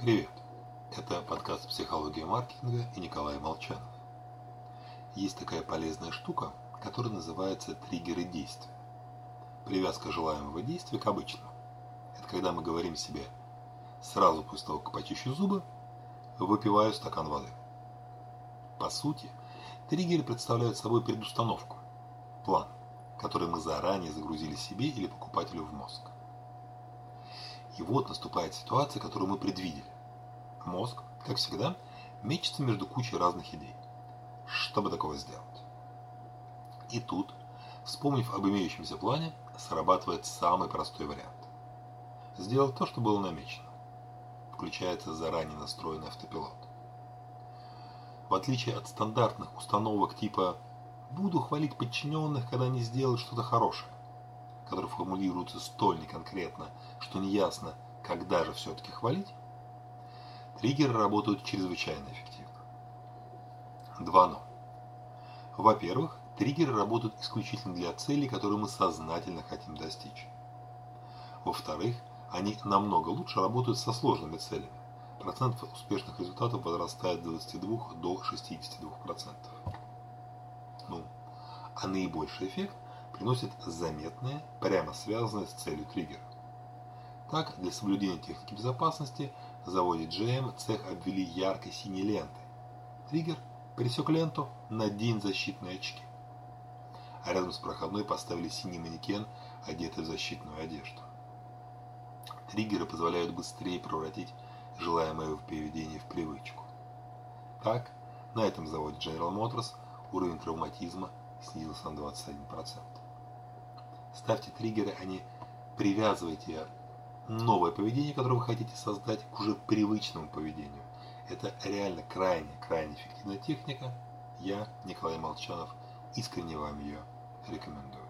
Привет! Это подкаст «Психология маркетинга» и Николай Молчанов. Есть такая полезная штука, которая называется триггеры действия. Привязка желаемого действия к обычному. Это когда мы говорим себе «сразу после того, как почищу зубы, выпиваю стакан воды». По сути, триггеры представляют собой предустановку, план, который мы заранее загрузили себе или покупателю в мозг. И вот наступает ситуация, которую мы предвидели. Мозг, как всегда, мечется между кучей разных идей. Чтобы такого сделать? И тут, вспомнив об имеющемся плане, срабатывает самый простой вариант. Сделать то, что было намечено. Включается заранее настроенный автопилот. В отличие от стандартных установок типа «буду хвалить подчиненных, когда они сделают что-то хорошее», которые формулируются столь неконкретно, что неясно, когда же все-таки хвалить, триггеры работают чрезвычайно эффективно. Два но. Во-первых, триггеры работают исключительно для целей, которые мы сознательно хотим достичь. Во-вторых, они намного лучше работают со сложными целями. Процент успешных результатов возрастает с 22 до 62%. Ну, а наибольший эффект приносит заметное, прямо связанное с целью триггера. Так, для соблюдения техники безопасности в заводе GM цех обвели яркой синей лентой. Триггер пересек ленту на день защитные очки. А рядом с проходной поставили синий манекен, одетый в защитную одежду. Триггеры позволяют быстрее превратить желаемое поведение в привычку. Так, на этом заводе General Motors уровень травматизма снизился на 21%. Ставьте триггеры, а не привязывайте новое поведение, которое вы хотите создать, к уже привычному поведению. Это реально крайне-крайне эффективная техника. Я, Николай Молчанов, искренне вам ее рекомендую.